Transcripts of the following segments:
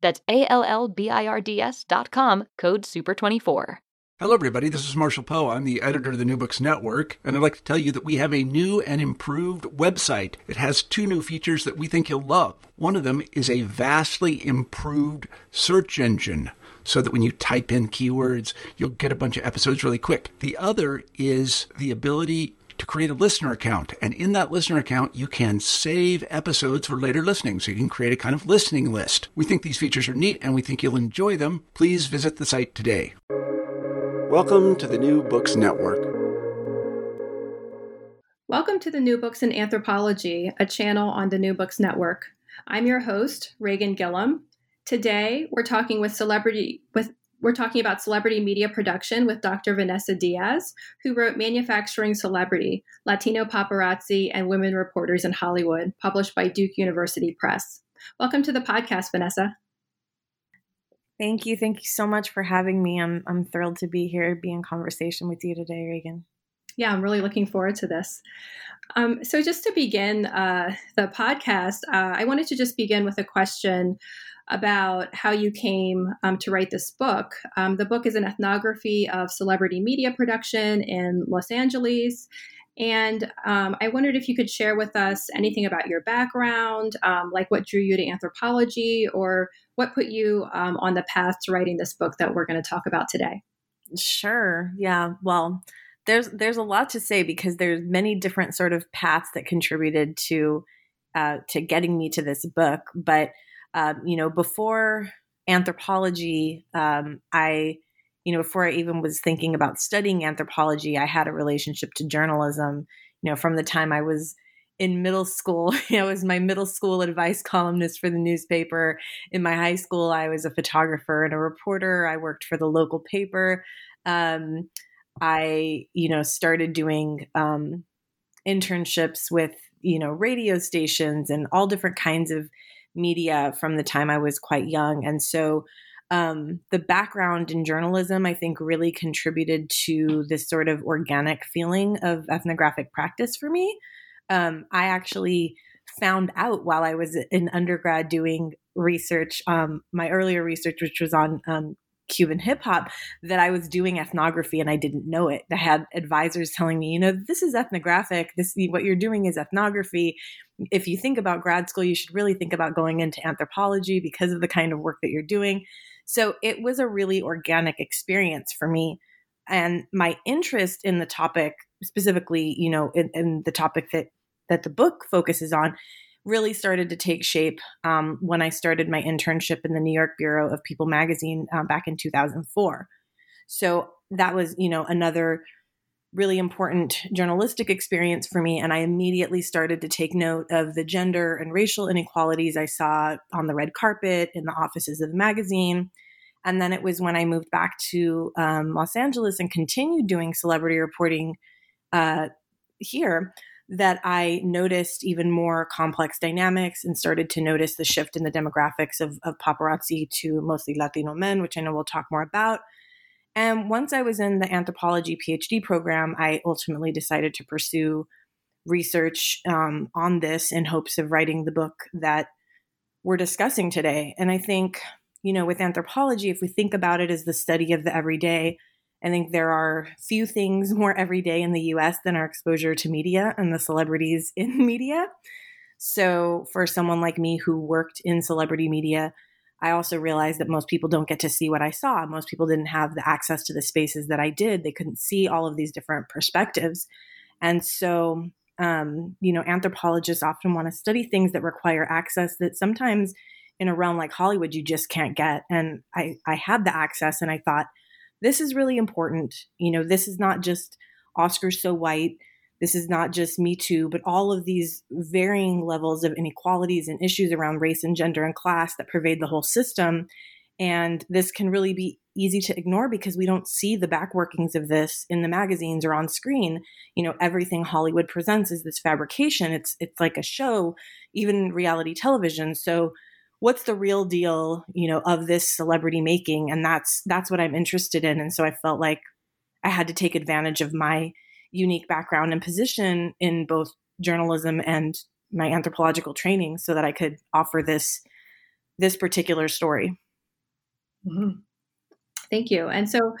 That's A L L B I R D S dot com, code SUPER24. Hello, everybody. This is Marshall Poe. I'm the editor of the New Books Network, and I'd like to tell you that we have a new and improved website. It has two new features that we think you'll love. One of them is a vastly improved search engine so that when you type in keywords, you'll get a bunch of episodes really quick. The other is the ability to create a listener account. And in that listener account, you can save episodes for later listening. So you can create a kind of listening list. We think these features are neat and we think you'll enjoy them. Please visit the site today. Welcome to the New Books Network. Welcome to the New Books in Anthropology, a channel on the New Books Network. I'm your host, Reagan Gillum. Today, we're talking with celebrity with we're talking about celebrity media production with Dr. Vanessa Diaz, who wrote Manufacturing Celebrity Latino Paparazzi and Women Reporters in Hollywood, published by Duke University Press. Welcome to the podcast, Vanessa. Thank you. Thank you so much for having me. I'm, I'm thrilled to be here, be in conversation with you today, Reagan. Yeah, I'm really looking forward to this. Um, so, just to begin uh, the podcast, uh, I wanted to just begin with a question about how you came um, to write this book. Um, the book is an ethnography of celebrity media production in Los Angeles. And um, I wondered if you could share with us anything about your background, um, like what drew you to anthropology, or what put you um, on the path to writing this book that we're going to talk about today. Sure. Yeah. Well, there's there's a lot to say because there's many different sort of paths that contributed to uh, to getting me to this book, but um, you know, before anthropology, um, I, you know, before I even was thinking about studying anthropology, I had a relationship to journalism. You know, from the time I was in middle school, you know, I was my middle school advice columnist for the newspaper. In my high school, I was a photographer and a reporter. I worked for the local paper. Um, I, you know, started doing um, internships with, you know, radio stations and all different kinds of media from the time I was quite young. And so um, the background in journalism, I think, really contributed to this sort of organic feeling of ethnographic practice for me. Um, I actually found out while I was in undergrad doing research, um, my earlier research, which was on um, Cuban hip hop that I was doing ethnography and I didn't know it. I had advisors telling me, you know, this is ethnographic. This what you're doing is ethnography. If you think about grad school, you should really think about going into anthropology because of the kind of work that you're doing. So it was a really organic experience for me. And my interest in the topic, specifically, you know, in, in the topic that that the book focuses on, really started to take shape um, when I started my internship in the New York Bureau of People magazine um, back in 2004. So that was, you know, another really important journalistic experience for me. And I immediately started to take note of the gender and racial inequalities I saw on the red carpet in the offices of the magazine. And then it was when I moved back to um, Los Angeles and continued doing celebrity reporting uh, here that I noticed even more complex dynamics and started to notice the shift in the demographics of, of paparazzi to mostly Latino men, which I know we'll talk more about. And once I was in the anthropology PhD program, I ultimately decided to pursue research um, on this in hopes of writing the book that we're discussing today. And I think, you know, with anthropology, if we think about it as the study of the everyday, I think there are few things more everyday in the US than our exposure to media and the celebrities in media. So, for someone like me who worked in celebrity media, I also realized that most people don't get to see what I saw. Most people didn't have the access to the spaces that I did. They couldn't see all of these different perspectives. And so, um, you know, anthropologists often want to study things that require access that sometimes in a realm like Hollywood you just can't get. And I, I had the access and I thought, this is really important. You know, this is not just Oscars so white. This is not just Me Too, but all of these varying levels of inequalities and issues around race and gender and class that pervade the whole system. And this can really be easy to ignore because we don't see the back workings of this in the magazines or on screen. You know, everything Hollywood presents is this fabrication. It's it's like a show, even reality television. So what's the real deal, you know, of this celebrity making? And that's that's what I'm interested in. And so I felt like I had to take advantage of my unique background and position in both journalism and my anthropological training so that I could offer this this particular story. Mm-hmm. Thank you. And so,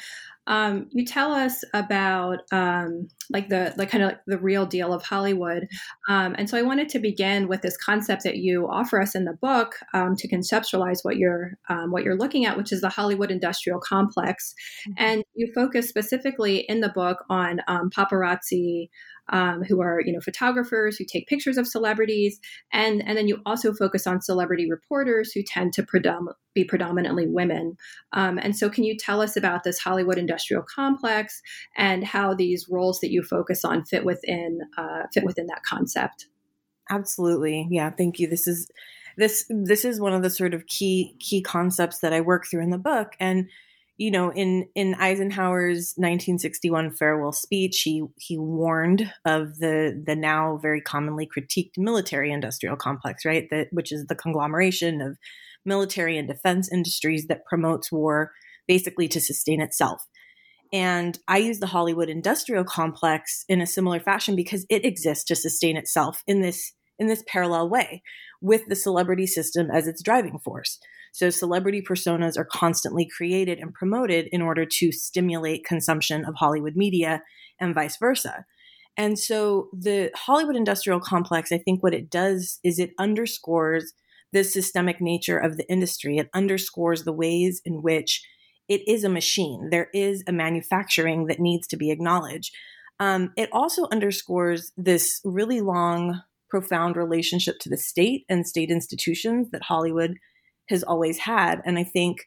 um, you tell us about um, like the like kind of like the real deal of Hollywood, um, and so I wanted to begin with this concept that you offer us in the book um, to conceptualize what you're um, what you're looking at, which is the Hollywood industrial complex, mm-hmm. and you focus specifically in the book on um, paparazzi um, who are you know photographers who take pictures of celebrities, and and then you also focus on celebrity reporters who tend to predom- be predominantly women. Um, and so, can you tell us about this Hollywood industrial complex and how these roles that you focus on fit within uh, fit within that concept? Absolutely, yeah. Thank you. This is this this is one of the sort of key key concepts that I work through in the book, and you know, in in Eisenhower's 1961 farewell speech, he he warned of the the now very commonly critiqued military industrial complex, right? That which is the conglomeration of military and defense industries that promotes war basically to sustain itself. And I use the Hollywood industrial complex in a similar fashion because it exists to sustain itself in this in this parallel way with the celebrity system as its driving force. So celebrity personas are constantly created and promoted in order to stimulate consumption of Hollywood media and vice versa. And so the Hollywood industrial complex, I think what it does is it underscores the systemic nature of the industry. It underscores the ways in which it is a machine. There is a manufacturing that needs to be acknowledged. Um, it also underscores this really long, profound relationship to the state and state institutions that Hollywood has always had. And I think,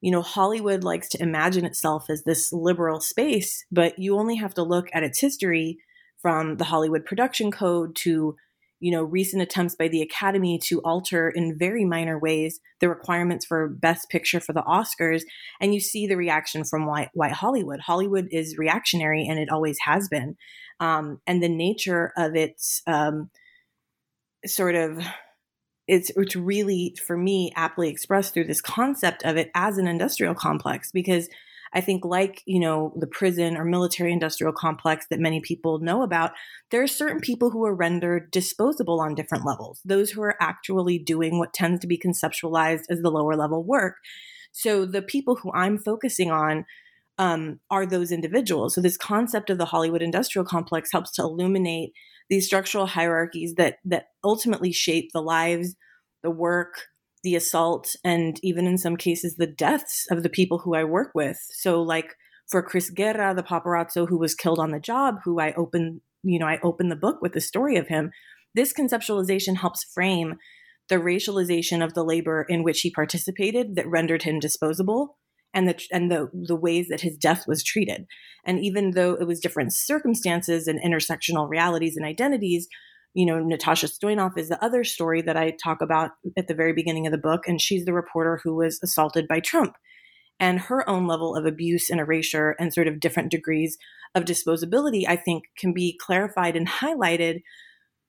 you know, Hollywood likes to imagine itself as this liberal space, but you only have to look at its history from the Hollywood Production Code to, you know, recent attempts by the Academy to alter in very minor ways the requirements for Best Picture for the Oscars. And you see the reaction from white, white Hollywood. Hollywood is reactionary and it always has been. Um, and the nature of its um, sort of it's it's really for me aptly expressed through this concept of it as an industrial complex because I think like, you know, the prison or military industrial complex that many people know about, there are certain people who are rendered disposable on different levels. Those who are actually doing what tends to be conceptualized as the lower level work. So the people who I'm focusing on um, are those individuals. So this concept of the Hollywood industrial complex helps to illuminate these structural hierarchies that that ultimately shape the lives, the work, the assault, and even in some cases the deaths of the people who I work with. So like for Chris Guerra, the paparazzo who was killed on the job, who I open, you know, I open the book with the story of him. This conceptualization helps frame the racialization of the labor in which he participated that rendered him disposable and the and the the ways that his death was treated. And even though it was different circumstances and intersectional realities and identities, you know, Natasha Stoynoff is the other story that I talk about at the very beginning of the book, and she's the reporter who was assaulted by Trump. And her own level of abuse and erasure and sort of different degrees of disposability, I think, can be clarified and highlighted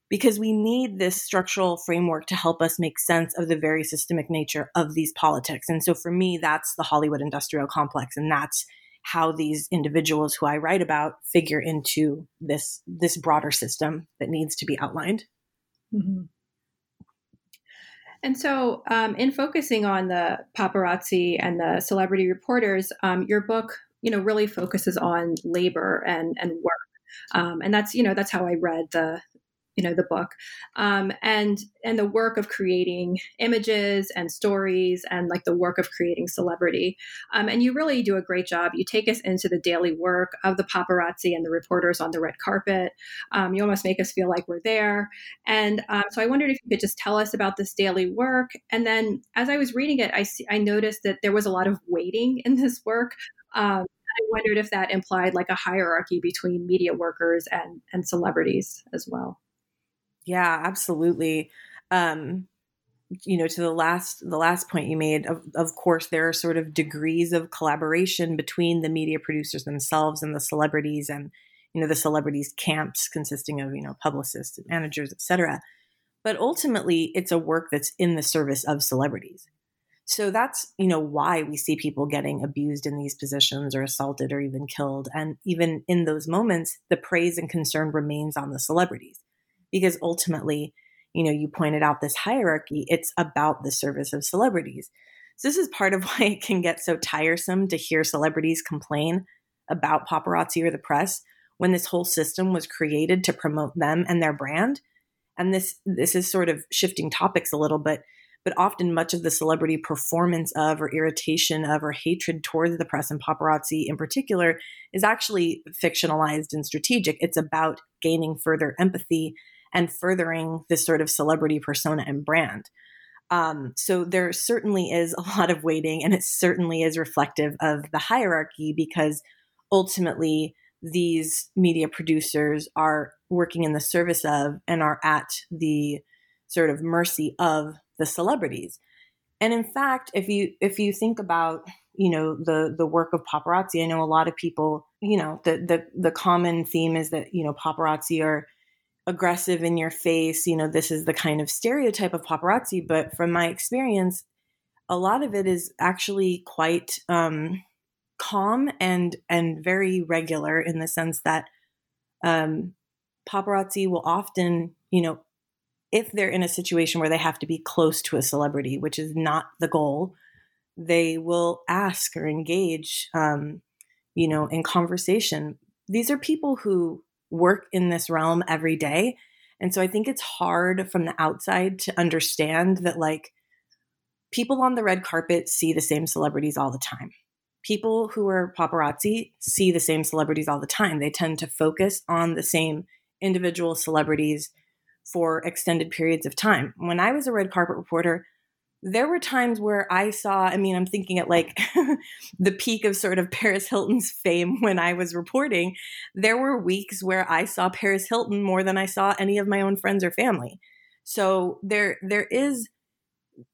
because we need this structural framework to help us make sense of the very systemic nature of these politics. And so for me, that's the Hollywood industrial complex. And that's how these individuals who I write about figure into this this broader system that needs to be outlined. Mm-hmm. And so, um, in focusing on the paparazzi and the celebrity reporters, um, your book, you know, really focuses on labor and and work. Um, and that's you know that's how I read the you know the book. Um, and and the work of creating images and stories and like the work of creating celebrity. Um, and you really do a great job. You take us into the daily work of the paparazzi and the reporters on the red carpet. Um, you almost make us feel like we're there. And um, so i wondered if you could just tell us about this daily work. And then as i was reading it i see, i noticed that there was a lot of waiting in this work. Um, I wondered if that implied like a hierarchy between media workers and and celebrities as well. Yeah, absolutely. Um, you know, to the last the last point you made, of, of course, there are sort of degrees of collaboration between the media producers themselves and the celebrities, and you know, the celebrities camps consisting of you know publicists, managers, etc. But ultimately, it's a work that's in the service of celebrities. So that's, you know, why we see people getting abused in these positions or assaulted or even killed. And even in those moments, the praise and concern remains on the celebrities because ultimately, you know, you pointed out this hierarchy, it's about the service of celebrities. So this is part of why it can get so tiresome to hear celebrities complain about paparazzi or the press when this whole system was created to promote them and their brand. And this this is sort of shifting topics a little bit, but often much of the celebrity performance of or irritation of or hatred towards the press and paparazzi in particular is actually fictionalized and strategic. It's about gaining further empathy and furthering this sort of celebrity persona and brand. Um, so there certainly is a lot of waiting, and it certainly is reflective of the hierarchy because ultimately these media producers are working in the service of and are at the sort of mercy of the celebrities. And in fact, if you if you think about you know the the work of paparazzi, I know a lot of people you know the the the common theme is that you know paparazzi are aggressive in your face. You know, this is the kind of stereotype of paparazzi. But from my experience, a lot of it is actually quite um, calm and and very regular in the sense that um, paparazzi will often, you know, if they're in a situation where they have to be close to a celebrity, which is not the goal, they will ask or engage, um, you know, in conversation. These are people who work in this realm every day. And so I think it's hard from the outside to understand that, like, people on the red carpet see the same celebrities all the time. People who are paparazzi see the same celebrities all the time. They tend to focus on the same individual celebrities for extended periods of time. When I was a red carpet reporter, there were times where I saw, I mean, I'm thinking at like the peak of sort of Paris Hilton's fame when I was reporting. There were weeks where I saw Paris Hilton more than I saw any of my own friends or family. So there, there is,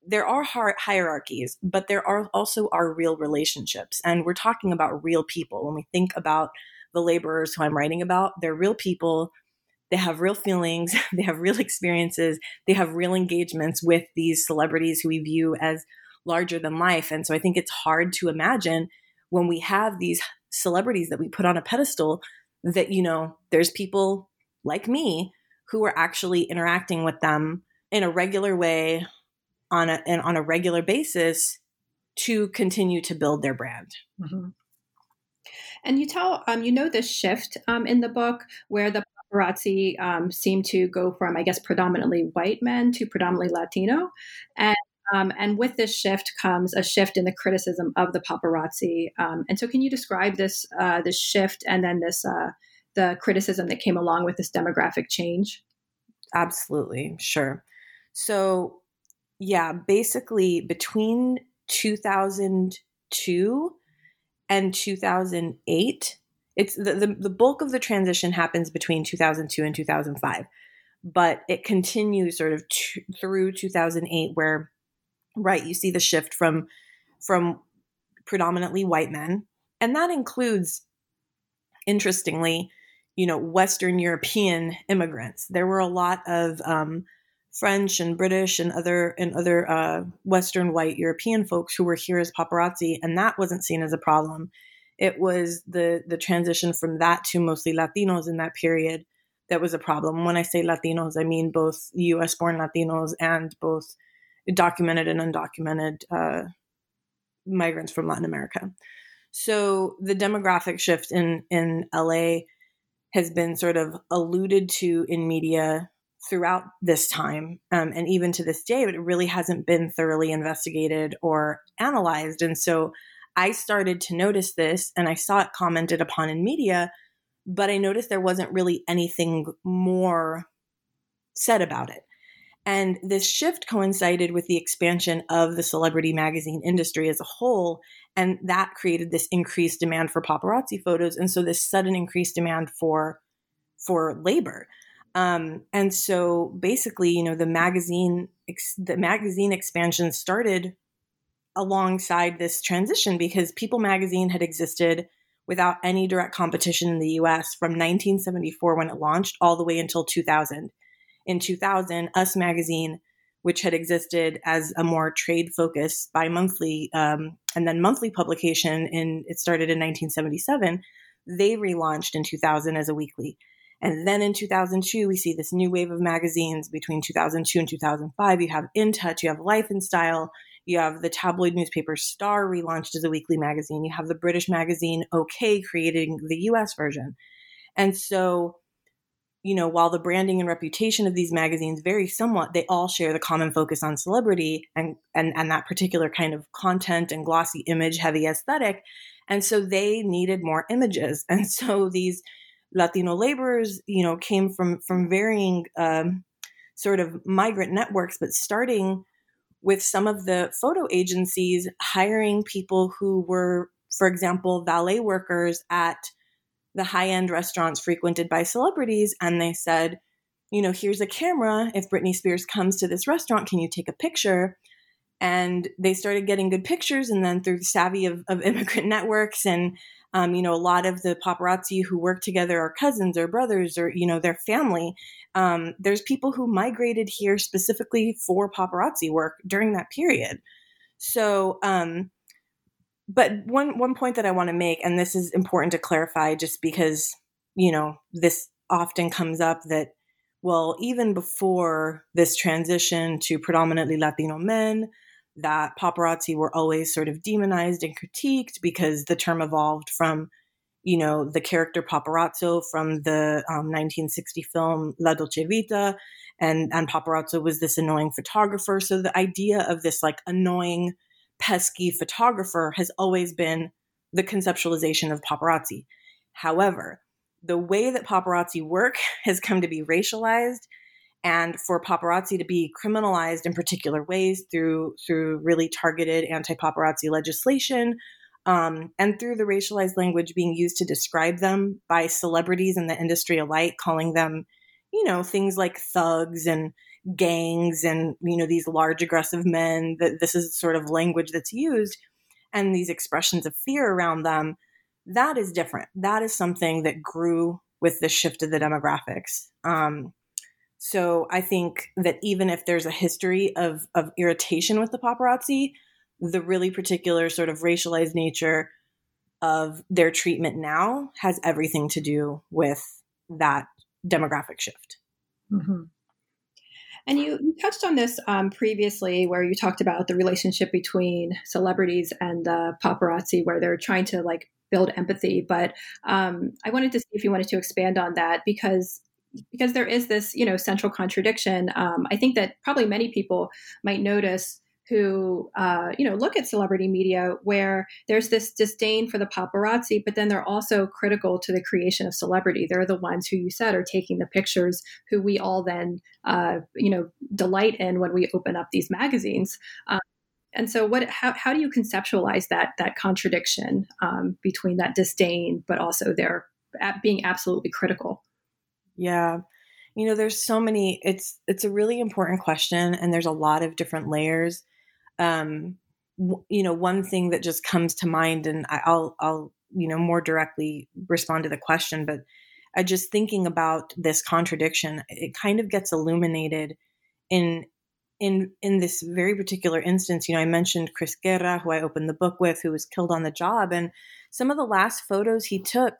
there are hierarchies, but there are also are real relationships. And we're talking about real people. When we think about the laborers who I'm writing about, they're real people they have real feelings, they have real experiences, they have real engagements with these celebrities who we view as larger than life. And so I think it's hard to imagine when we have these celebrities that we put on a pedestal that, you know, there's people like me who are actually interacting with them in a regular way on a and on a regular basis to continue to build their brand. Mm-hmm. And you tell, um, you know, this shift um, in the book where the paparazzi um, seem to go from, I guess, predominantly white men to predominantly Latino. And um, and with this shift comes a shift in the criticism of the paparazzi. Um, and so, can you describe this uh, this shift and then this uh, the criticism that came along with this demographic change? Absolutely, sure. So, yeah, basically between 2002 and 2008, it's the, the, the bulk of the transition happens between 2002 and 2005 but it continues sort of t- through 2008 where right you see the shift from from predominantly white men and that includes interestingly you know western european immigrants. There were a lot of um, french and british and other and other uh, western white european folks who were here as paparazzi and that wasn't seen as a problem it was the the transition from that to mostly Latinos in that period that was a problem. When I say Latinos, I mean both U.S. born Latinos and both documented and undocumented uh, migrants from Latin America. So the demographic shift in in LA has been sort of alluded to in media throughout this time um, and even to this day, but it really hasn't been thoroughly investigated or analyzed. And so I started to notice this and I saw it commented upon in media, but I noticed there wasn't really anything more said about it. And this shift coincided with the expansion of the celebrity magazine industry as a whole. And that created this increased demand for paparazzi photos. And so this sudden increased demand for, for labor. Um, and so basically, you know, the magazine, ex- the magazine expansion started alongside this transition because People magazine had existed without any direct competition in the US from 1974 when it launched all the way until 2000. In 2000, Us magazine, which had existed as a more trade focused bi monthly um, and then monthly publication, in it started in 1977, they relaunched in 2000 as a weekly. And then in 2002, we see this new wave of magazines between 2002 and 2005. You have In Touch, you have Life and Style, you have the tabloid newspaper Star relaunched as a weekly magazine. You have the British magazine OK creating the US version. And so, you know, while the branding and reputation of these magazines vary somewhat, they all share the common focus on celebrity and and, and that particular kind of content and glossy image heavy aesthetic. And so they needed more images. And so these Latino laborers, you know, came from from varying um, sort of migrant networks, but starting with some of the photo agencies hiring people who were, for example, valet workers at the high end restaurants frequented by celebrities. And they said, you know, here's a camera. If Britney Spears comes to this restaurant, can you take a picture? And they started getting good pictures. And then through the savvy of, of immigrant networks and um, you know, a lot of the paparazzi who work together are cousins or brothers or, you know, their family. Um, there's people who migrated here specifically for paparazzi work during that period. So, um, but one one point that I want to make, and this is important to clarify, just because you know this often comes up that well, even before this transition to predominantly Latino men, that paparazzi were always sort of demonized and critiqued because the term evolved from, you know, the character paparazzo from the um, 1960 film La Dolce Vita, and and paparazzo was this annoying photographer. So the idea of this like annoying, pesky photographer has always been the conceptualization of paparazzi. However, the way that paparazzi work has come to be racialized and for paparazzi to be criminalized in particular ways through through really targeted anti-paparazzi legislation um, and through the racialized language being used to describe them by celebrities in the industry alike calling them you know things like thugs and gangs and you know these large aggressive men that this is sort of language that's used and these expressions of fear around them that is different. That is something that grew with the shift of the demographics. Um, so I think that even if there's a history of of irritation with the paparazzi, the really particular sort of racialized nature of their treatment now has everything to do with that demographic shift. Mm-hmm. And you, you, touched on this um, previously, where you talked about the relationship between celebrities and the paparazzi, where they're trying to like build empathy. But um, I wanted to see if you wanted to expand on that because because there is this you know central contradiction um, i think that probably many people might notice who uh, you know look at celebrity media where there's this disdain for the paparazzi but then they're also critical to the creation of celebrity. They're the ones who you said are taking the pictures who we all then uh, you know delight in when we open up these magazines. Um, and so what how, how do you conceptualize that that contradiction um, between that disdain but also their being absolutely critical yeah. You know, there's so many it's it's a really important question and there's a lot of different layers. Um w- you know, one thing that just comes to mind and I, I'll I'll you know more directly respond to the question, but I just thinking about this contradiction, it kind of gets illuminated in in in this very particular instance, you know, I mentioned Chris Guerra, who I opened the book with, who was killed on the job, and some of the last photos he took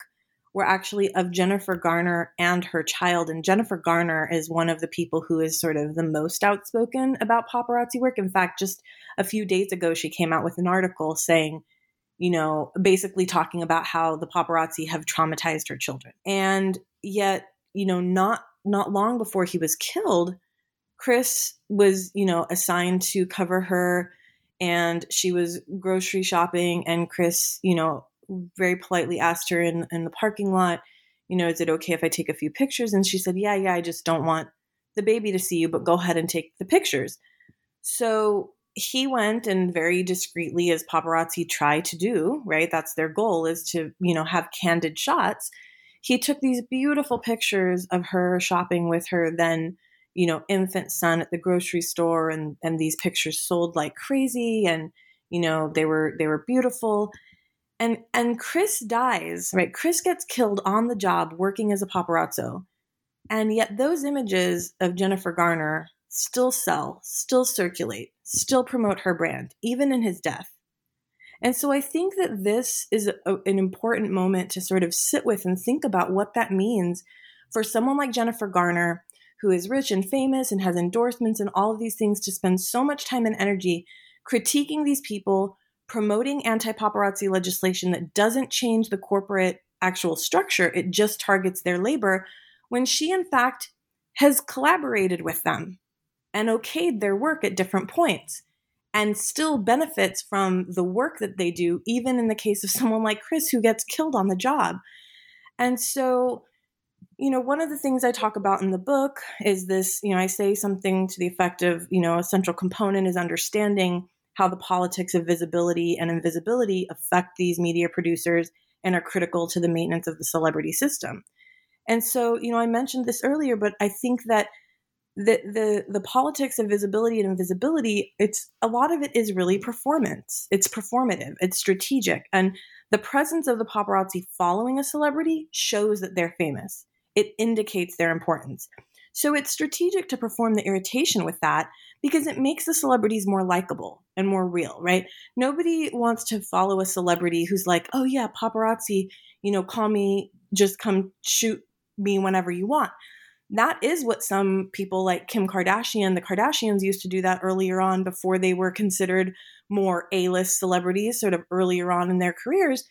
were actually of Jennifer Garner and her child. And Jennifer Garner is one of the people who is sort of the most outspoken about paparazzi work. In fact, just a few days ago, she came out with an article saying, you know, basically talking about how the paparazzi have traumatized her children. And yet, you know, not not long before he was killed, Chris was, you know, assigned to cover her and she was grocery shopping and Chris, you know, very politely asked her in, in the parking lot, you know, is it okay if I take a few pictures? And she said, yeah, yeah, I just don't want the baby to see you, but go ahead and take the pictures. So he went and very discreetly, as paparazzi try to do, right? That's their goal is to, you know, have candid shots. He took these beautiful pictures of her shopping with her then, you know, infant son at the grocery store and and these pictures sold like crazy and you know, they were they were beautiful. And and Chris dies, right? Chris gets killed on the job working as a paparazzo. And yet those images of Jennifer Garner still sell, still circulate, still promote her brand, even in his death. And so I think that this is a, an important moment to sort of sit with and think about what that means for someone like Jennifer Garner, who is rich and famous and has endorsements and all of these things, to spend so much time and energy critiquing these people, promoting anti paparazzi legislation that doesn't change the corporate actual structure, it just targets their labor, when she, in fact, has collaborated with them and okayed their work at different points and still benefits from the work that they do, even in the case of someone like Chris who gets killed on the job. And so, you know, one of the things I talk about in the book is this, you know, I say something to the effect of, you know, a central component is understanding how the politics of visibility and invisibility affect these media producers and are critical to the maintenance of the celebrity system. And so, you know, I mentioned this earlier, but I think that the the the politics of visibility and invisibility it's a lot of it is really performance. It's performative. It's strategic. And the presence of the paparazzi following a celebrity shows that they're famous. It indicates their importance so it's strategic to perform the irritation with that because it makes the celebrities more likable and more real right nobody wants to follow a celebrity who's like oh yeah paparazzi you know call me just come shoot me whenever you want that is what some people like Kim Kardashian, the Kardashians used to do that earlier on before they were considered more A list celebrities, sort of earlier on in their careers.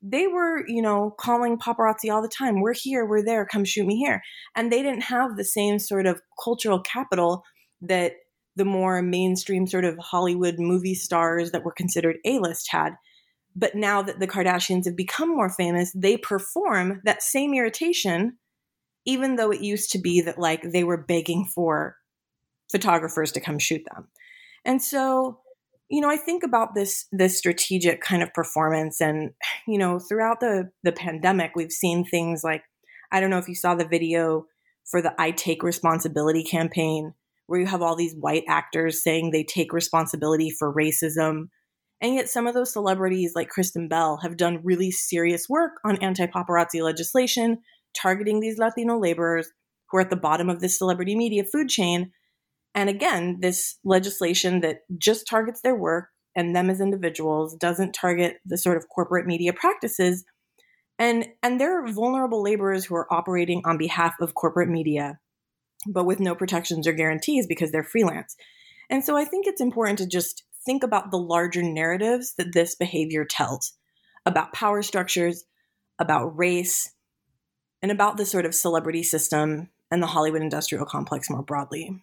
They were, you know, calling paparazzi all the time. We're here, we're there, come shoot me here. And they didn't have the same sort of cultural capital that the more mainstream sort of Hollywood movie stars that were considered A list had. But now that the Kardashians have become more famous, they perform that same irritation even though it used to be that like they were begging for photographers to come shoot them. And so, you know, I think about this this strategic kind of performance and you know, throughout the the pandemic we've seen things like I don't know if you saw the video for the I take responsibility campaign where you have all these white actors saying they take responsibility for racism. And yet some of those celebrities like Kristen Bell have done really serious work on anti-paparazzi legislation targeting these Latino laborers who are at the bottom of this celebrity media food chain. And again, this legislation that just targets their work and them as individuals doesn't target the sort of corporate media practices. And, and there are vulnerable laborers who are operating on behalf of corporate media, but with no protections or guarantees because they're freelance. And so I think it's important to just think about the larger narratives that this behavior tells about power structures, about race, and about the sort of celebrity system and the Hollywood industrial complex more broadly.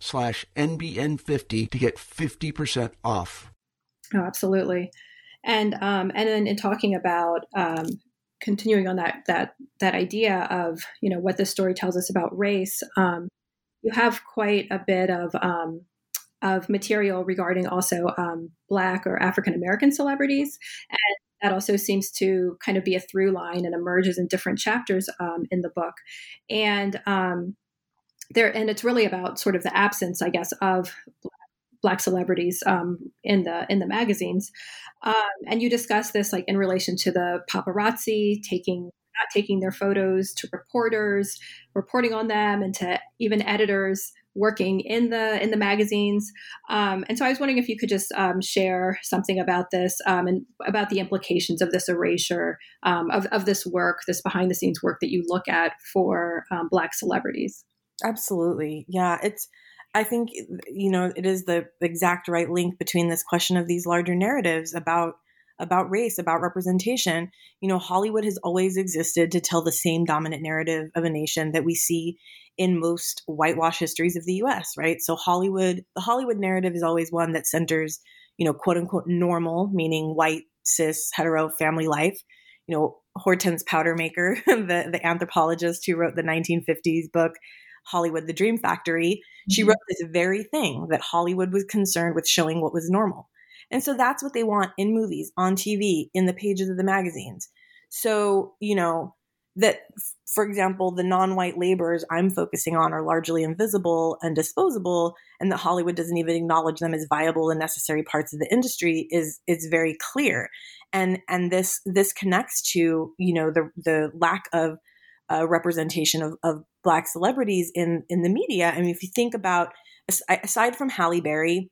slash NBN50 to get 50% off. Oh, absolutely. And um, and then in talking about um, continuing on that that that idea of you know what this story tells us about race, um, you have quite a bit of um, of material regarding also um, Black or African American celebrities, and that also seems to kind of be a through line and emerges in different chapters um, in the book, and there and it's really about sort of the absence, I guess, of black celebrities um, in the in the magazines. Um, and you discuss this like in relation to the paparazzi taking not taking their photos to reporters, reporting on them, and to even editors working in the in the magazines. Um, and so I was wondering if you could just um, share something about this um, and about the implications of this erasure um, of, of this work, this behind the scenes work that you look at for Black celebrities. Absolutely. Yeah. It's, I think, eh, you know, it is the exact right link between this question of these larger narratives about about race, about representation. You know, Hollywood has always existed to tell the same dominant narrative of a nation that we see in most whitewash histories of the US, right? So Hollywood, the Hollywood narrative is always one that centers, you know, quote unquote normal, meaning white, cis, hetero family life. You know, Hortense Powdermaker, the, the anthropologist who wrote the 1950s book Hollywood, the Dream Factory, mm-hmm. she wrote this very thing that Hollywood was concerned with showing what was normal. And so that's what they want in movies, on TV, in the pages of the magazines. So, you know, that, for example, the non white laborers I'm focusing on are largely invisible and disposable, and that Hollywood doesn't even acknowledge them as viable and necessary parts of the industry is, is very clear. And, and this, this connects to, you know, the, the lack of uh, representation of, of black celebrities in in the media. I mean, if you think about aside from Halle Berry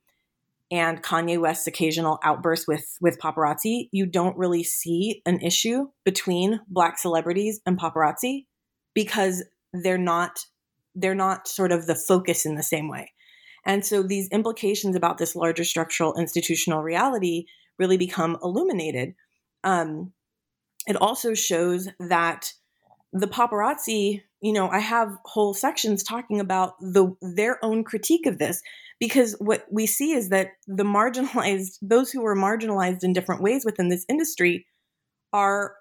and Kanye West's occasional outbursts with with paparazzi, you don't really see an issue between black celebrities and paparazzi because they're not they're not sort of the focus in the same way. And so these implications about this larger structural institutional reality really become illuminated. Um, it also shows that the paparazzi, you know, I have whole sections talking about the their own critique of this because what we see is that the marginalized, those who were marginalized in different ways within this industry are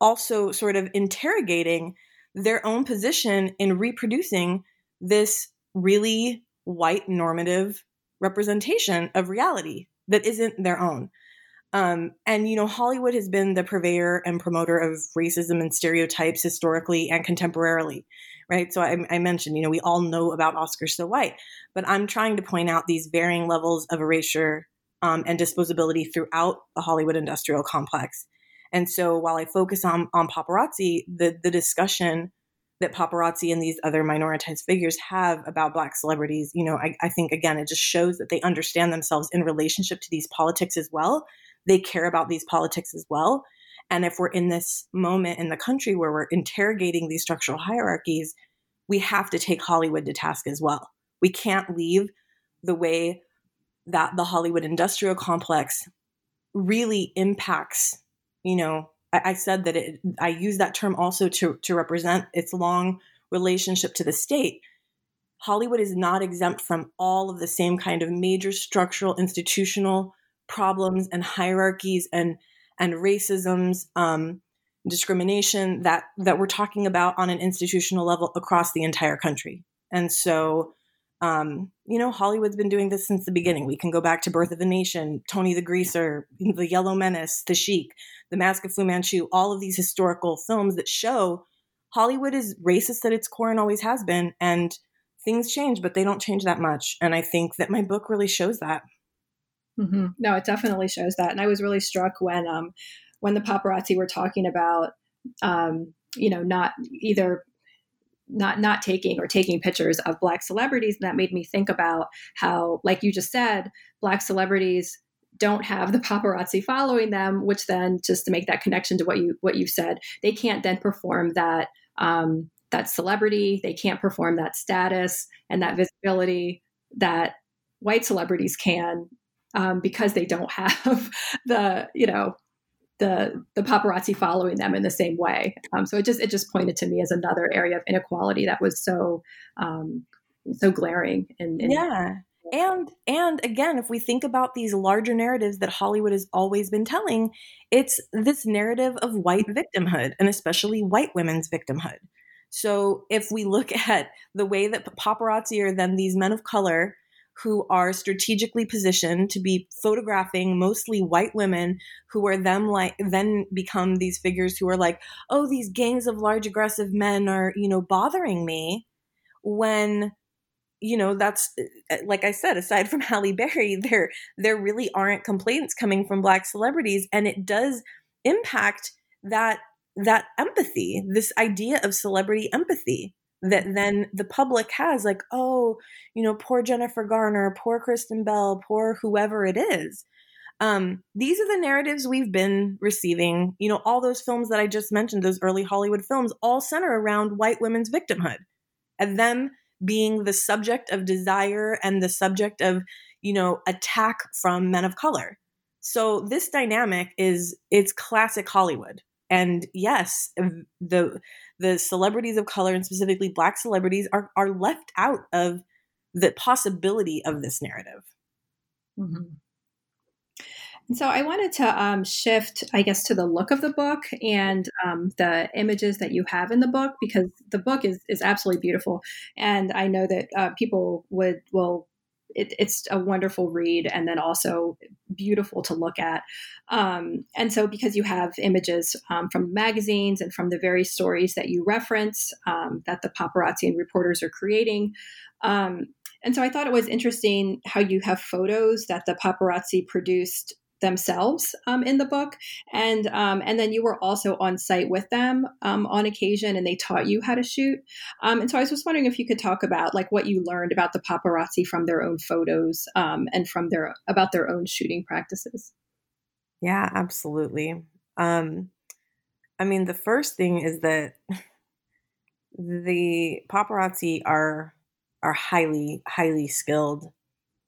also sort of interrogating their own position in reproducing this really white normative representation of reality that isn't their own. Um, and, you know, Hollywood has been the purveyor and promoter of racism and stereotypes historically and contemporarily, right? So I, I, mentioned, you know, we all know about Oscar So White, but I'm trying to point out these varying levels of erasure um, and disposability throughout the Hollywood industrial complex. And so while I focus on, on paparazzi, the, the discussion that paparazzi and these other minoritized figures have about black celebrities, you know, I, I think, again, it just shows that they understand themselves in relationship to these politics as well they care about these politics as well. And if we're in this moment in the country where we're interrogating these structural hierarchies, we have to take Hollywood to task as well. We can't leave the way that the Hollywood industrial complex really impacts, you know, I, I said that it, I use that term also to, to represent its long relationship to the state. Hollywood is not exempt from all of the same kind of major structural, institutional problems and hierarchies and and racisms, um, discrimination that that we're talking about on an institutional level across the entire country. And so, um, you know, Hollywood's been doing this since the beginning. We can go back to Birth of a Nation, Tony the Greaser, The Yellow Menace, The Sheik, The Mask of Fu Manchu, all of these historical films that show Hollywood is racist at its core and always has been. And things change, but they don't change that much. And I think that my book really shows that. Mm-hmm. No, it definitely shows that. And I was really struck when um, when the paparazzi were talking about, um, you know, not either not not taking or taking pictures of black celebrities and that made me think about how like you just said black celebrities don't have the paparazzi following them which then just to make that connection to what you what you said they can't then perform that um, that celebrity they can't perform that status and that visibility that white celebrities can um, because they don't have the you know the the paparazzi following them in the same way. Um, so it just it just pointed to me as another area of inequality that was so um, so glaring. And, yeah, and and again, if we think about these larger narratives that Hollywood has always been telling, it's this narrative of white victimhood and especially white women's victimhood. So if we look at the way that paparazzi are then these men of color who are strategically positioned to be photographing mostly white women who are them like then become these figures who are like oh these gangs of large aggressive men are you know bothering me when you know that's uh, like i said aside from halle berry there there really aren't complaints coming from black celebrities and it does impact that that empathy this idea of celebrity empathy that then the public has like oh you know poor jennifer garner poor kristen bell poor whoever it is. Um, these are the narratives we've been receiving. You know all those films that i just mentioned those early hollywood films all center around white women's victimhood and them being the subject of desire and the subject of you know attack from men of color. So this dynamic is it's classic hollywood. And yes the the celebrities of color and specifically black celebrities are are left out of the possibility of this narrative mm-hmm. and so i wanted to um, shift i guess to the look of the book and um, the images that you have in the book because the book is is absolutely beautiful and i know that uh, people would will it, it's a wonderful read and then also beautiful to look at. Um, and so, because you have images um, from magazines and from the very stories that you reference um, that the paparazzi and reporters are creating. Um, and so, I thought it was interesting how you have photos that the paparazzi produced themselves um, in the book, and um, and then you were also on site with them um, on occasion, and they taught you how to shoot. Um, and so I was just wondering if you could talk about like what you learned about the paparazzi from their own photos um, and from their about their own shooting practices. Yeah, absolutely. Um, I mean, the first thing is that the paparazzi are are highly highly skilled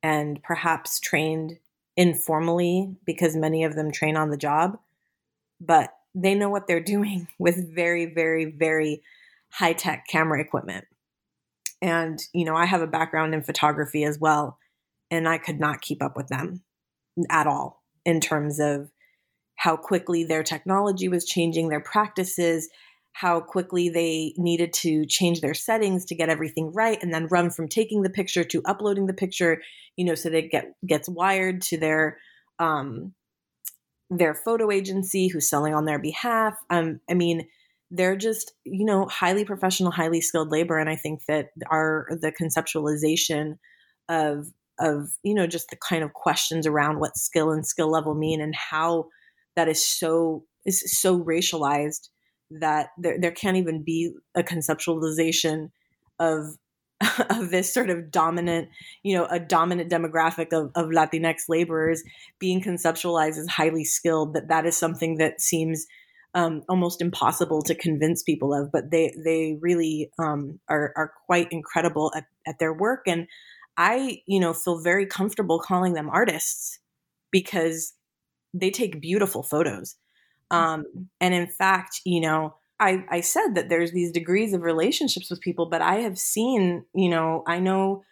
and perhaps trained informally because many of them train on the job, but they know what they're doing with very, very, very high tech camera equipment. And, you know, I have a background in photography as well, and I could not keep up with them at all in terms of how quickly their technology was changing, their practices, how quickly they needed to change their settings to get everything right and then run from taking the picture to uploading the picture you know so that it get gets wired to their um their photo agency who's selling on their behalf. Um i mean they're just you know highly professional highly skilled labor and i think that our the conceptualization of of you know just the kind of questions around what skill and skill level mean and how that is so is so racialized that there, there can't even be a conceptualization of of this sort of dominant, you know, a dominant demographic of, of Latinx laborers being conceptualized as highly skilled, that that is something that seems um, almost impossible to convince people of, but they they really um, are are quite incredible at, at their work, and I you know feel very comfortable calling them artists because they take beautiful photos. Um, and in fact, you know, I, I said that there's these degrees of relationships with people, but I have seen, you know, I know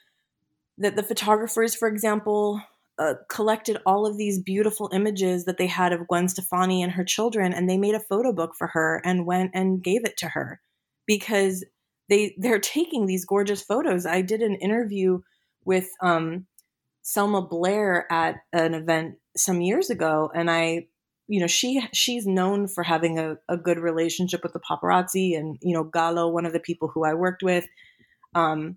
that the photographers, for example, uh, collected all of these beautiful images that they had of Gwen Stefani and her children, and they made a photo book for her and went and gave it to her because they they're taking these gorgeous photos. I did an interview with um, Selma Blair at an event some years ago, and I you know she she's known for having a, a good relationship with the paparazzi and you know Galo one of the people who i worked with um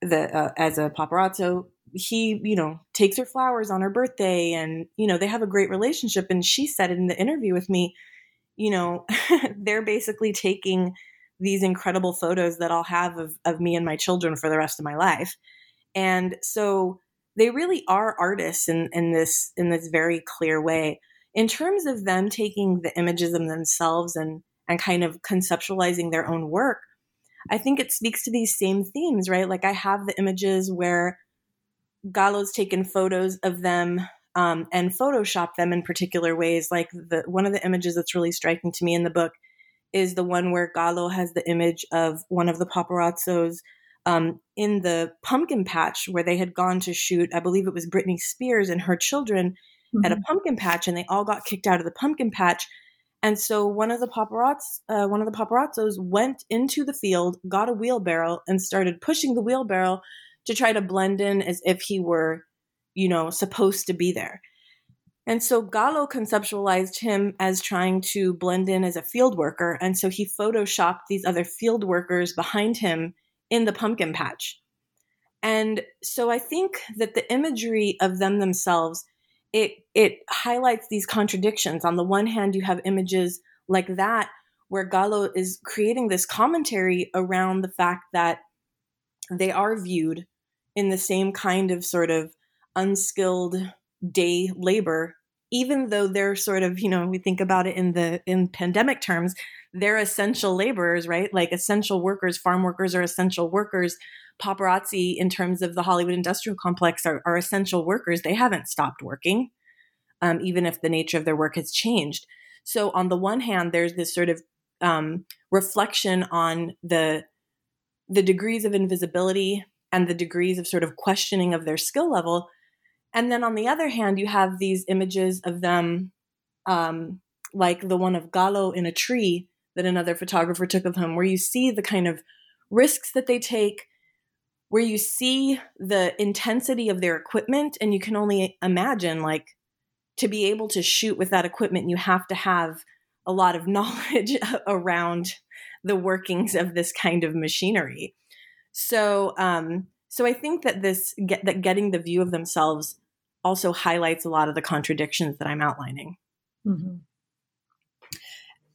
the uh, as a paparazzo he you know takes her flowers on her birthday and you know they have a great relationship and she said in the interview with me you know they're basically taking these incredible photos that I'll have of, of me and my children for the rest of my life. And so they really are artists in, in this in this very clear way. In terms of them taking the images of themselves and and kind of conceptualizing their own work, I think it speaks to these same themes, right? Like I have the images where Galo's taken photos of them um, and photoshopped them in particular ways. Like the one of the images that's really striking to me in the book is the one where Galo has the image of one of the paparazzos um, in the pumpkin patch where they had gone to shoot. I believe it was Britney Spears and her children mm-hmm. at a mm-hmm. pumpkin patch, and they all got kicked out of the pumpkin patch. And so one of the paparazzi, uh, one of the paparazzos went into the field, got a wheelbarrow, and started pushing the wheelbarrow to try to blend in as if he were, you know, supposed to be there. And so Galo conceptualized him as trying to blend in as a field worker. And so he photoshopped these other field workers behind him in the pumpkin patch. And so I think that the imagery of them themselves, it it highlights these contradictions. On the one hand, you have images like that where Galo is creating this commentary around the fact that they are viewed in the same kind of sort of unskilled day labor even though they're sort of you know we think about it in the in pandemic terms they're essential laborers right? Like essential workers farm workers are essential workers. Paparazzi in terms of the hollywood industrial complex are, are essential workers. They haven't stopped working um, even if the nature of their work has changed. So on the one hand there's this sort of um, reflection on the the degrees of invisibility and the degrees of sort of questioning of their skill level. And then on the other hand, you have these images of them, um, like the one of Galo in a tree that another photographer took of him, where you see the kind of risks that they take, where you see the intensity of their equipment, and you can only imagine, like, to be able to shoot with that equipment, you have to have a lot of knowledge around the workings of this kind of machinery. So, um, so I think that this get, that getting the view of themselves also highlights a lot of the contradictions that I'm outlining. Mm-hmm.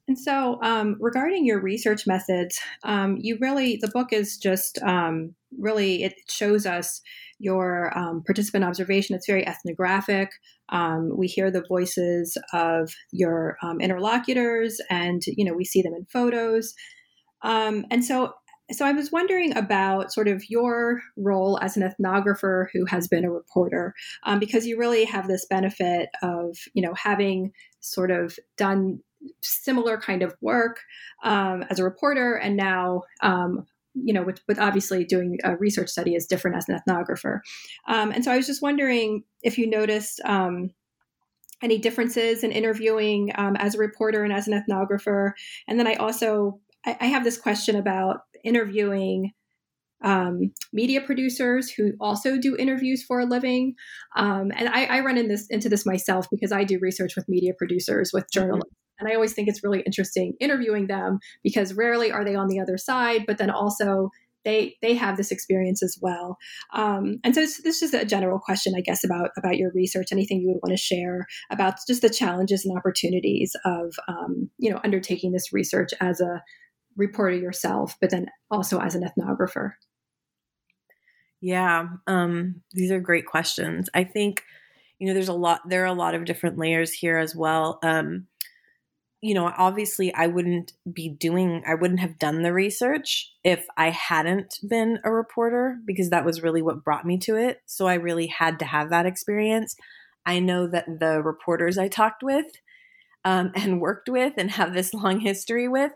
And so, um, regarding your research methods, um, you really, the book is just um, really, it shows us your um, participant observation. It's very ethnographic. Um, we hear the voices of your um, interlocutors and, you know, we see them in photos. and so, so I was wondering about sort of your role as an ethnographer who has been a reporter, um, because you really have this benefit of you know having sort of done similar kind of work um, as a reporter, and now um, you know with, with obviously doing a research study is different as an ethnographer. Um, and so I was just wondering if you noticed um, any differences in interviewing um, as a reporter and as an ethnographer. And then I also I, I have this question about interviewing um, media producers who also do interviews for a living. Um, and I, I, run in this into this myself because I do research with media producers, with journalists. And I always think it's really interesting interviewing them because rarely are they on the other side, but then also they they have this experience as well. Um, and so this, is a general question, I guess, about about your research. Anything you would want to share about just the challenges and opportunities of um, you know undertaking this research as a reporter yourself, but then also as an ethnographer? Yeah, um, these are great questions. I think, you know, there's a lot, there are a lot of different layers here as well. Um, you know, obviously, I wouldn't be doing, I wouldn't have done the research if I hadn't been a reporter because that was really what brought me to it. So I really had to have that experience. I know that the reporters I talked with um, and worked with and have this long history with,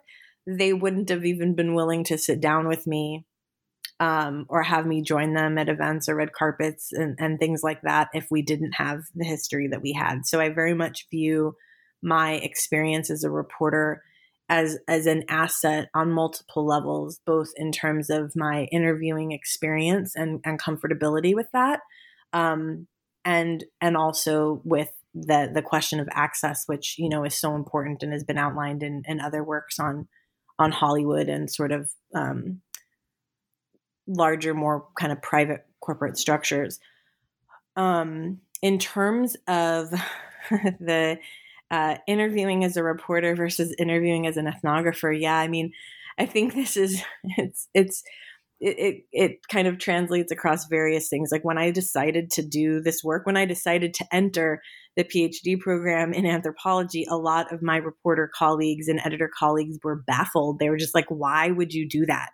they wouldn't have even been willing to sit down with me um, or have me join them at events or red carpets and, and things like that if we didn't have the history that we had. So I very much view my experience as a reporter as as an asset on multiple levels, both in terms of my interviewing experience and, and comfortability with that, um, and and also with the the question of access, which you know is so important and has been outlined in, in other works on on Hollywood and sort of um, larger, more kind of private corporate structures. Um, in terms of the uh, interviewing as a reporter versus interviewing as an ethnographer, yeah, I mean, I think this is it's it's it, it, it kind of translates across various things. Like when I decided to do this work, when I decided to enter the PhD program in anthropology, a lot of my reporter colleagues and editor colleagues were baffled. They were just like, why would you do that?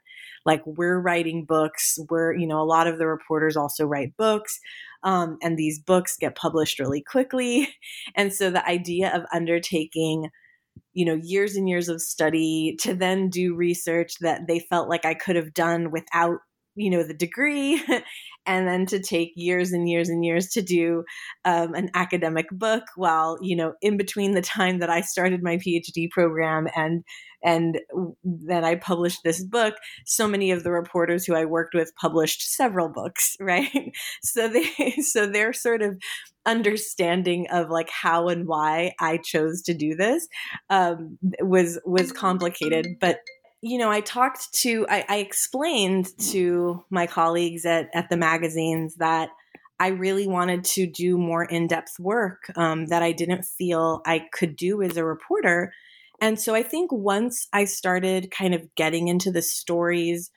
Like we're writing books. We're, you know, a lot of the reporters also write books. Um, and these books get published really quickly. And so the idea of undertaking you know years and years of study to then do research that they felt like I could have done without you know the degree and then to take years and years and years to do um, an academic book while you know in between the time that i started my phd program and and then i published this book so many of the reporters who i worked with published several books right so they so they're sort of understanding of like how and why I chose to do this um, was was complicated. But you know, I talked to I, I explained to my colleagues at at the magazines that I really wanted to do more in depth work um, that I didn't feel I could do as a reporter. And so I think once I started kind of getting into the stories,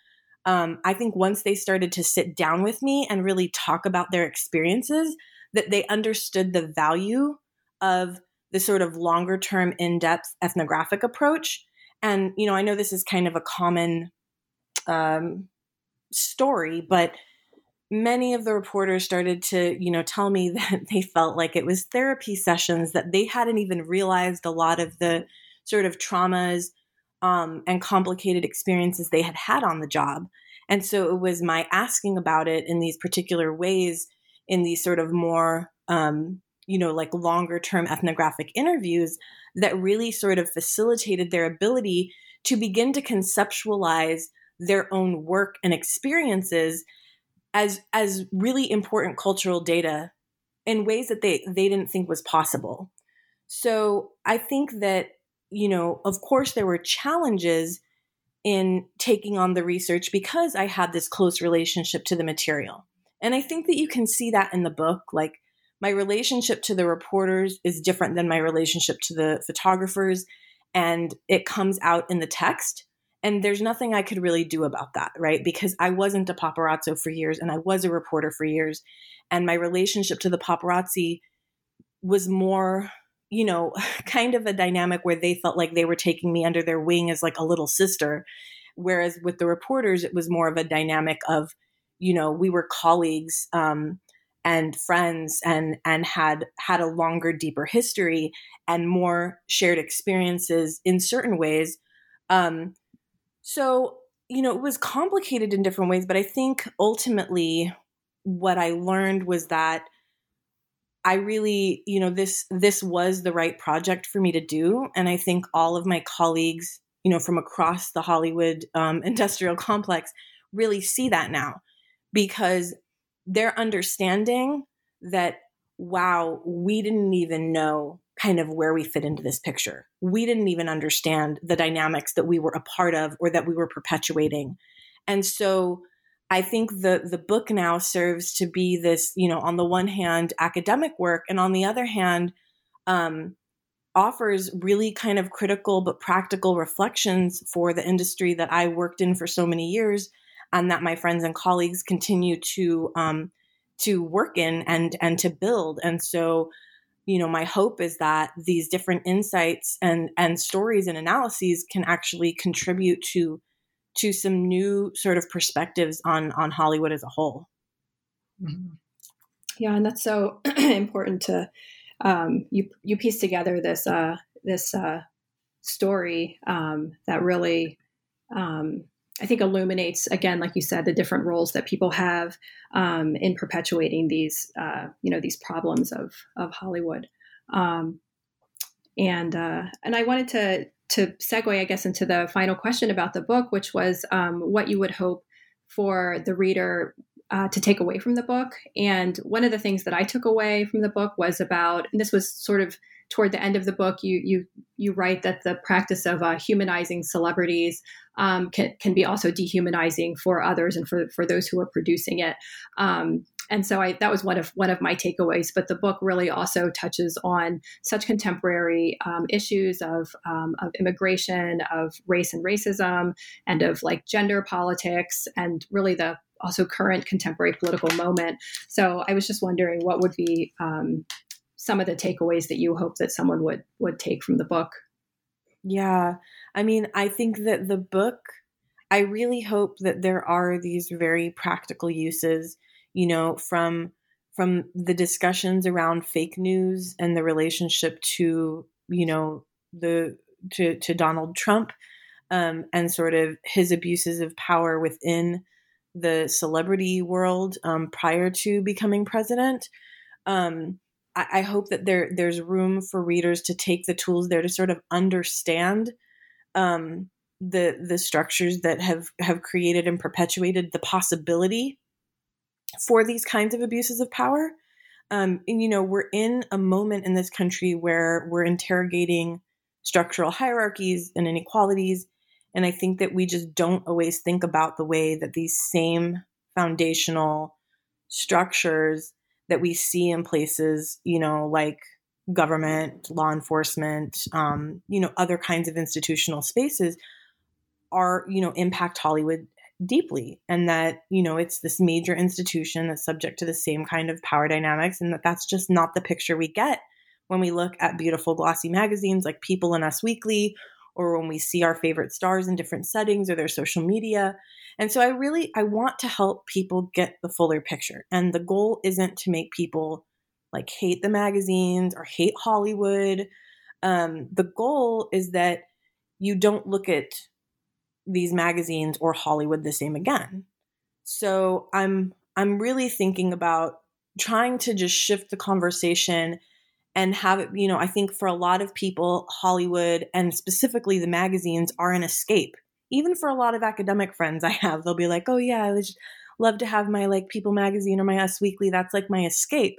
um, I think once they started to sit down with me and really talk about their experiences, that they understood the value of the sort of longer term in depth ethnographic approach. And, you know, I know this is kind of a common um, story, but many of the reporters started to, you know, tell me that they felt like it was therapy sessions, that they hadn't even realized a lot of the sort of traumas um, and complicated experiences they had had on the job. And so it was my asking about it in these particular ways in these sort of more um, you know like longer term ethnographic interviews that really sort of facilitated their ability to begin to conceptualize their own work and experiences as as really important cultural data in ways that they they didn't think was possible so i think that you know of course there were challenges in taking on the research because i had this close relationship to the material and I think that you can see that in the book. Like, my relationship to the reporters is different than my relationship to the photographers, and it comes out in the text. And there's nothing I could really do about that, right? Because I wasn't a paparazzo for years and I was a reporter for years. And my relationship to the paparazzi was more, you know, kind of a dynamic where they felt like they were taking me under their wing as like a little sister. Whereas with the reporters, it was more of a dynamic of, you know we were colleagues um, and friends and and had had a longer deeper history and more shared experiences in certain ways. Um, so you know it was complicated in different ways but i think ultimately what i learned was that i really you know this this was the right project for me to do. And i think all of my colleagues you know from across the hollywood um, industrial complex really see that now because they're understanding that, wow, we didn't even know kind of where we fit into this picture. We didn't even understand the dynamics that we were a part of or that we were perpetuating. And so I think the the book now serves to be this, you know, on the one hand, academic work, and on the other hand, um, offers really kind of critical but practical reflections for the industry that I worked in for so many years and that my friends and colleagues continue to um, to work in and and to build. And so, you know, my hope is that these different insights and and stories and analyses can actually contribute to to some new sort of perspectives on on Hollywood as a whole. Mm-hmm. Yeah, and that's so important to um, you you piece together this uh, this uh, story um, that really um, I think illuminates again, like you said, the different roles that people have um, in perpetuating these, uh, you know, these problems of of Hollywood. Um, and uh, and I wanted to to segue, I guess, into the final question about the book, which was um, what you would hope for the reader uh, to take away from the book. And one of the things that I took away from the book was about, and this was sort of toward the end of the book, you you you write that the practice of uh, humanizing celebrities um, can can be also dehumanizing for others and for for those who are producing it. Um, and so I, that was one of one of my takeaways. But the book really also touches on such contemporary um, issues of um, of immigration, of race and racism, and of like gender politics, and really the also current contemporary political moment. So I was just wondering what would be um, some of the takeaways that you hope that someone would would take from the book. Yeah, I mean, I think that the book. I really hope that there are these very practical uses you know, from from the discussions around fake news and the relationship to, you know, the to to Donald Trump um, and sort of his abuses of power within the celebrity world um, prior to becoming president. Um, I, I, hope that there there's room for readers to take the tools there to sort of understand um, the the structures that have have created and perpetuated the possibility for these kinds of abuses of power. Um, and, you know, we're in a moment in this country where we're interrogating structural hierarchies and inequalities. And I think that we just don't always think about the way that these same foundational structures that we see in places, you know, like government, law enforcement, um, you know, other kinds of institutional spaces are, you know, impact Hollywood deeply and that you know it's this major institution that's subject to the same kind of power dynamics and that that's just not the picture we get when we look at beautiful glossy magazines like people and us weekly or when we see our favorite stars in different settings or their social media. And so i really i want to help people get the fuller picture. And the goal isn't to make people like hate the magazines or hate hollywood. Um, the goal is that you don't look at these magazines or Hollywood the same again. So I'm I'm really thinking about trying to just shift the conversation and have it, you know, I think for a lot of people, Hollywood and specifically the magazines are an escape. Even for a lot of academic friends I have, they'll be like, oh, yeah, I just love to have my like People magazine or my Us Weekly. That's like my escape.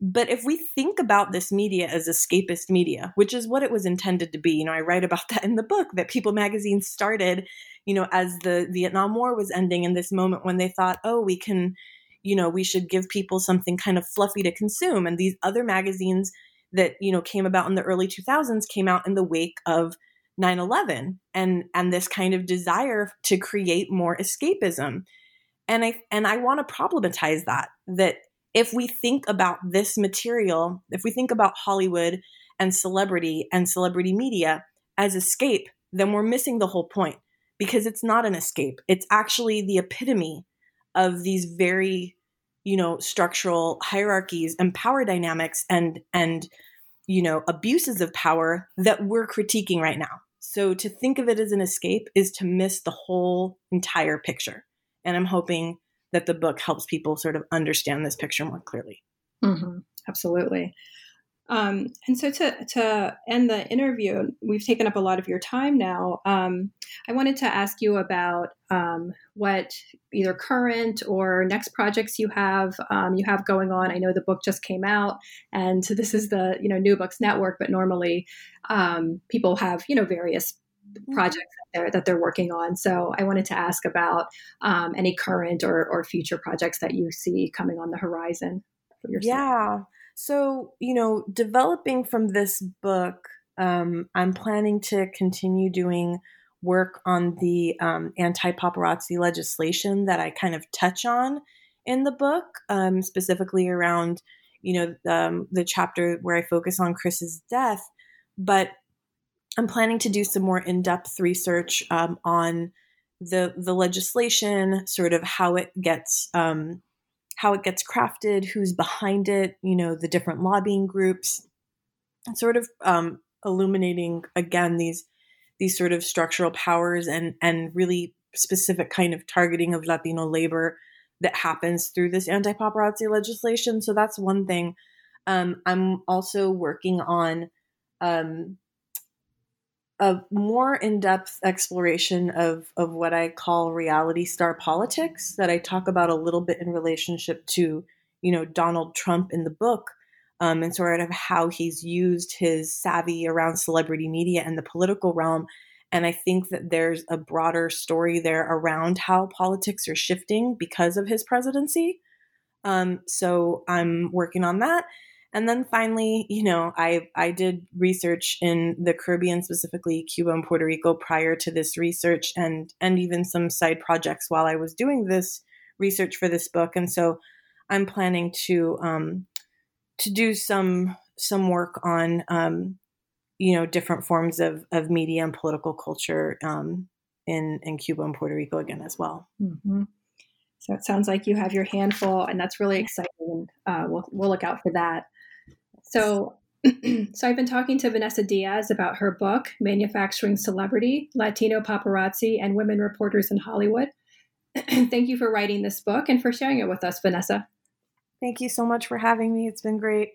But if we think about this media as escapist media, which is what it was intended to be, you know, I write about that in the book that People magazine started, you know, as the Vietnam War was ending in this moment when they thought, oh, we can, you know, we should give people something kind of fluffy to consume. And these other magazines that, you know, came about in the early 2000s came out in the wake of 9/11 and and this kind of desire to create more escapism. And I and I want to problematize that that if we think about this material, if we think about Hollywood and celebrity and celebrity media as escape, then we're missing the whole point because it's not an escape. It's actually the epitome of these very, you know, structural hierarchies and power dynamics and and you know, abuses of power that we're critiquing right now. So to think of it as an escape is to miss the whole entire picture. And I'm hoping that the book helps people sort of understand this picture more clearly. Mm-hmm. Absolutely. Um, and so to, to end the interview, we've taken up a lot of your time now. Um, I wanted to ask you about um, what either current or next projects you have um, you have going on. I know the book just came out, and so this is the you know New Books Network, but normally um, people have you know various Mm-hmm. projects that they're, that they're working on. So I wanted to ask about um, any current or, or future projects that you see coming on the horizon for yourself. Yeah. So, you know, developing from this book, um, I'm planning to continue doing work on the um, anti paparazzi legislation that I kind of touch on in the book, um, specifically around, you know, um, the chapter where I focus on Chris's death. But I'm planning to do some more in-depth research um, on the the legislation, sort of how it gets um, how it gets crafted, who's behind it, you know, the different lobbying groups, and sort of um, illuminating again these these sort of structural powers and and really specific kind of targeting of Latino labor that happens through this anti-paparazzi legislation. So that's one thing. Um, I'm also working on um, a more in-depth exploration of of what I call reality star politics that I talk about a little bit in relationship to you know Donald Trump in the book um, and sort of how he's used his savvy around celebrity media and the political realm and I think that there's a broader story there around how politics are shifting because of his presidency Um, so I'm working on that. And then finally, you know, I I did research in the Caribbean, specifically Cuba and Puerto Rico, prior to this research, and and even some side projects while I was doing this research for this book. And so I'm planning to um, to do some some work on um, you know different forms of of media and political culture um, in in Cuba and Puerto Rico again as well. Mm-hmm. So it sounds like you have your handful, and that's really exciting. Uh, we'll we'll look out for that. So, so I've been talking to Vanessa Diaz about her book, Manufacturing Celebrity Latino Paparazzi and Women Reporters in Hollywood. Thank you for writing this book and for sharing it with us, Vanessa. Thank you so much for having me. It's been great.